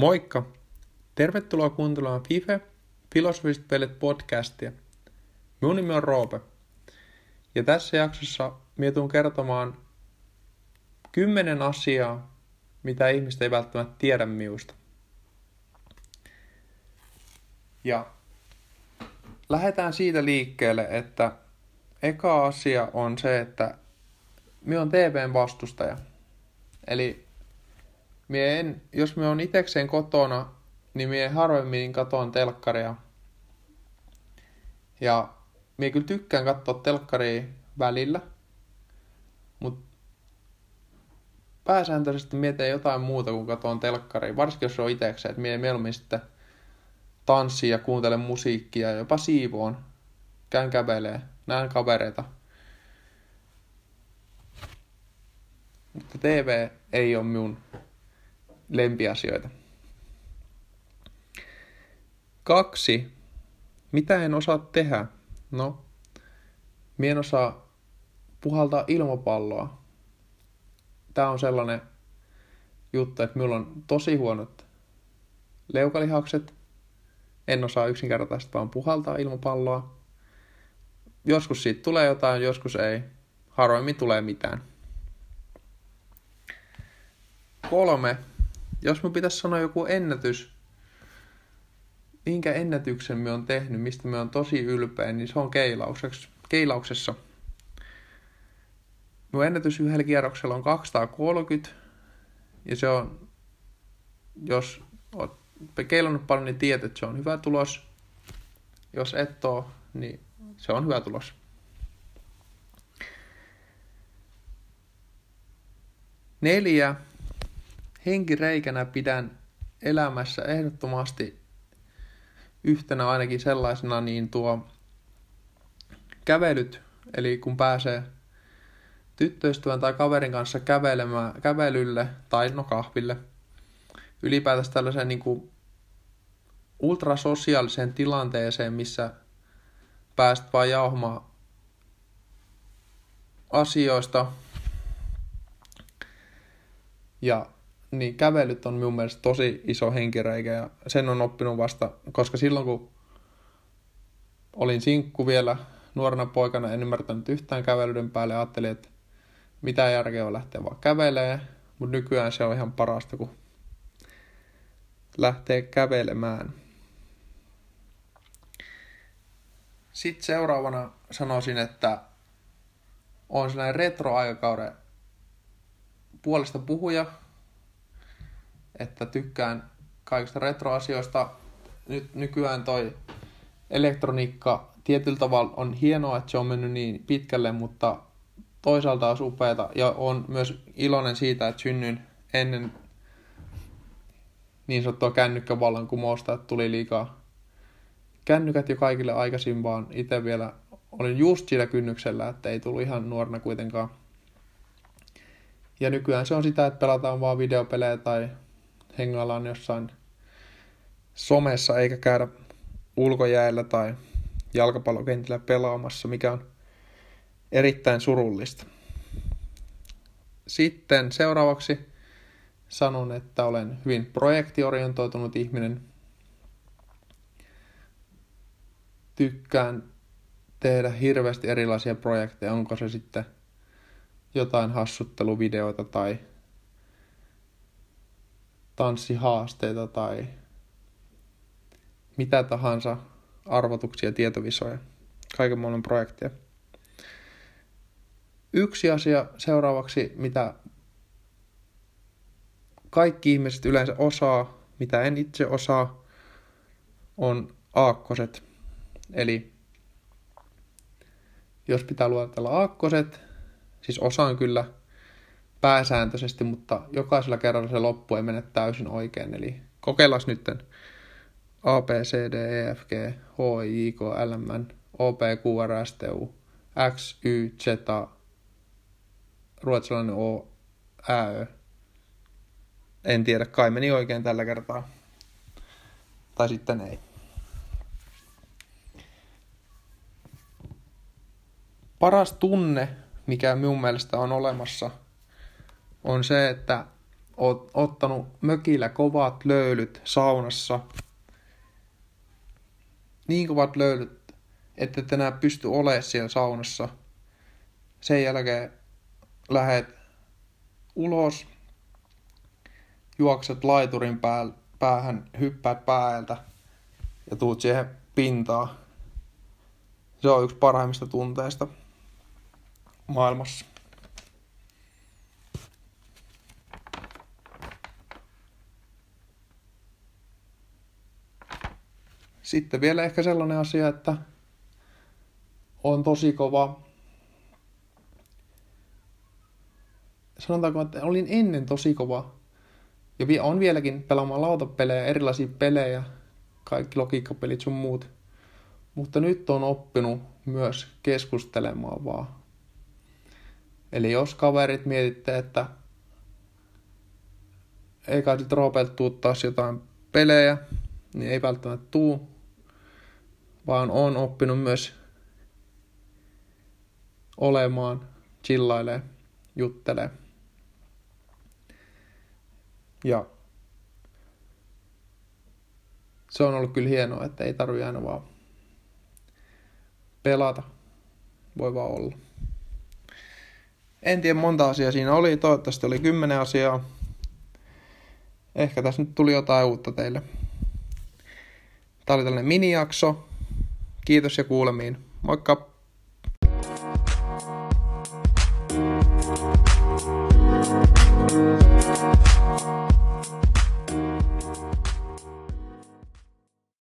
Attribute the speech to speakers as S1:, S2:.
S1: Moikka! Tervetuloa kuuntelemaan FIFE, Filosofiset pelit podcastia. Minun nimi on Roope. Ja tässä jaksossa mietun kertomaan kymmenen asiaa, mitä ihmiset ei välttämättä tiedä minusta. Ja lähdetään siitä liikkeelle, että eka asia on se, että minä on TVn vastustaja. Eli mie en, jos me on itekseen kotona, niin mie harvemmin katoan telkkaria. Ja mie kyllä tykkään katsoa telkkaria välillä, mutta pääsääntöisesti mie teen jotain muuta kuin katoan telkkaria, varsinkin jos on itekseen, että mie mieluummin sitten tanssia ja kuuntelen musiikkia ja jopa siivoon, käyn kävelee, näen kavereita. Mutta TV ei ole minun lempiasioita. Kaksi. Mitä en osaa tehdä? No, mien osaa puhaltaa ilmapalloa. Tämä on sellainen juttu, että minulla on tosi huonot leukalihakset. En osaa yksinkertaisesti vaan puhaltaa ilmapalloa. Joskus siitä tulee jotain, joskus ei. Harvemmin tulee mitään. Kolme jos me pitäisi sanoa joku ennätys, minkä ennätyksen me on tehnyt, mistä me on tosi ylpeä, niin se on keilauksessa. Minun ennätys yhdellä kierroksella on 230, ja se on, jos olet keilannut paljon, niin tiedät, että se on hyvä tulos. Jos et ole, niin se on hyvä tulos. Neljä henkireikänä pidän elämässä ehdottomasti yhtenä ainakin sellaisena niin tuo kävelyt, eli kun pääsee tyttöystävän tai kaverin kanssa kävelemään, kävelylle tai no kahville, ylipäätänsä tällaiseen niin kuin ultrasosiaaliseen tilanteeseen, missä pääst vaan jauhamaan asioista ja niin kävelyt on minun mielestä tosi iso henkireikä ja sen on oppinut vasta, koska silloin kun olin sinkku vielä nuorena poikana, en ymmärtänyt yhtään kävelyden päälle, ajattelin, että mitä järkeä on lähteä vaan kävelee, mutta nykyään se on ihan parasta, kun lähtee kävelemään. Sitten seuraavana sanoisin, että on sellainen retroaikakauden puolesta puhuja, että tykkään kaikista retroasioista. Nyt nykyään toi elektroniikka tietyllä tavalla on hienoa, että se on mennyt niin pitkälle, mutta toisaalta on upeata ja on myös iloinen siitä, että synnyin ennen niin sanottua kännykkävallankumousta, että tuli liikaa kännykät jo kaikille aikaisin, vaan itse vielä olin just sillä kynnyksellä, että ei tullut ihan nuorena kuitenkaan. Ja nykyään se on sitä, että pelataan vaan videopelejä tai hengaillaan jossain somessa eikä käydä ulkojäällä tai jalkapallokentillä pelaamassa, mikä on erittäin surullista. Sitten seuraavaksi sanon, että olen hyvin projektiorientoitunut ihminen. Tykkään tehdä hirveästi erilaisia projekteja, onko se sitten jotain hassutteluvideoita tai tanssihaasteita tai mitä tahansa arvotuksia, tietovisoja, kaiken maailman projekteja. Yksi asia seuraavaksi, mitä kaikki ihmiset yleensä osaa, mitä en itse osaa, on aakkoset. Eli jos pitää luetella aakkoset, siis osaan kyllä – pääsääntöisesti, mutta jokaisella kerralla se loppu ei mene täysin oikein. Eli kokeillaan nyt A, B, C, D, E, F, G, H, I, J, K, L, M, N, O, P, Q, R, S, T, U, X, Y, Z, ruotsalainen O, Ä, Ö. En tiedä, kai meni oikein tällä kertaa. Tai sitten ei. Paras tunne, mikä minun mielestä on olemassa – on se, että oot ottanut mökillä kovat löylyt saunassa. Niin kovat löylyt, että et enää pysty olemaan siellä saunassa. Sen jälkeen lähet ulos, juokset laiturin päähän, hyppäät päältä ja tuut siihen pintaan. Se on yksi parhaimmista tunteista maailmassa. Sitten vielä ehkä sellainen asia, että on tosi kova. Sanotaanko, että olin ennen tosi kova. Ja on vieläkin pelaamaan lautapelejä, erilaisia pelejä, kaikki logiikkapelit sun muut. Mutta nyt on oppinut myös keskustelemaan vaan. Eli jos kaverit mietitte, että ei kai nyt taas jotain pelejä, niin ei välttämättä tuu, vaan on oppinut myös olemaan, chillailee, juttelee. Ja se on ollut kyllä hienoa, että ei tarvi aina vaan pelata. Voi vaan olla. En tiedä monta asiaa siinä oli, toivottavasti oli kymmenen asiaa. Ehkä tässä nyt tuli jotain uutta teille. Tämä oli tällainen minijakso. Kiitos ja kuulemiin. Moikka!